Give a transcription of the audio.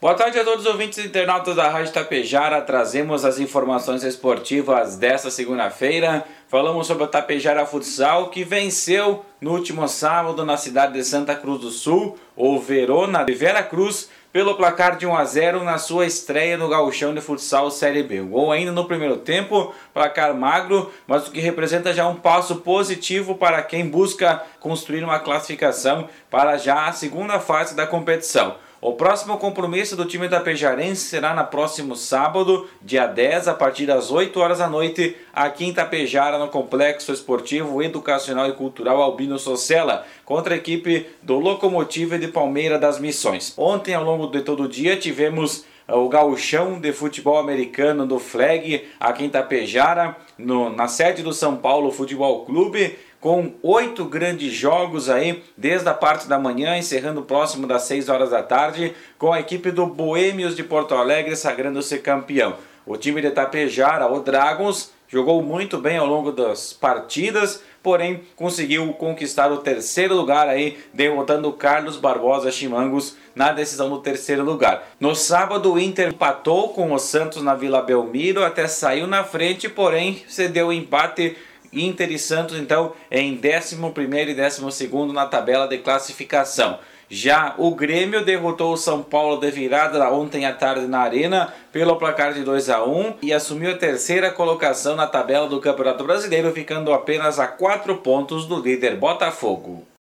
Boa tarde a todos os ouvintes e internautas da Rádio Tapejara. Trazemos as informações esportivas desta segunda-feira. Falamos sobre o Tapejara Futsal que venceu no último sábado na cidade de Santa Cruz do Sul, o Verona de Vera Cruz, pelo placar de 1 a 0 na sua estreia no Gauchão de Futsal Série B. Gol ainda no primeiro tempo, placar magro, mas o que representa já um passo positivo para quem busca construir uma classificação para já a segunda fase da competição. O próximo compromisso do time da Pejarense será no próximo sábado, dia 10, a partir das 8 horas da noite, aqui em Tapejara, no Complexo Esportivo, Educacional e Cultural Albino Socella, contra a equipe do Locomotive de Palmeira das Missões. Ontem, ao longo de todo o dia, tivemos o gauchão de futebol americano do Flag aqui em Tapejara, no, na sede do São Paulo Futebol Clube com oito grandes jogos aí, desde a parte da manhã, encerrando próximo das 6 horas da tarde, com a equipe do Boêmios de Porto Alegre sagrando-se campeão. O time de Tapejara, o Dragons, jogou muito bem ao longo das partidas, porém conseguiu conquistar o terceiro lugar aí, derrotando Carlos Barbosa Chimangos na decisão do terceiro lugar. No sábado, o Inter empatou com o Santos na Vila Belmiro, até saiu na frente, porém cedeu o empate Inter e Santos, então, em 11 e 12 na tabela de classificação. Já o Grêmio derrotou o São Paulo de virada ontem à tarde na Arena pelo placar de 2 a 1 e assumiu a terceira colocação na tabela do Campeonato Brasileiro, ficando apenas a 4 pontos do líder Botafogo.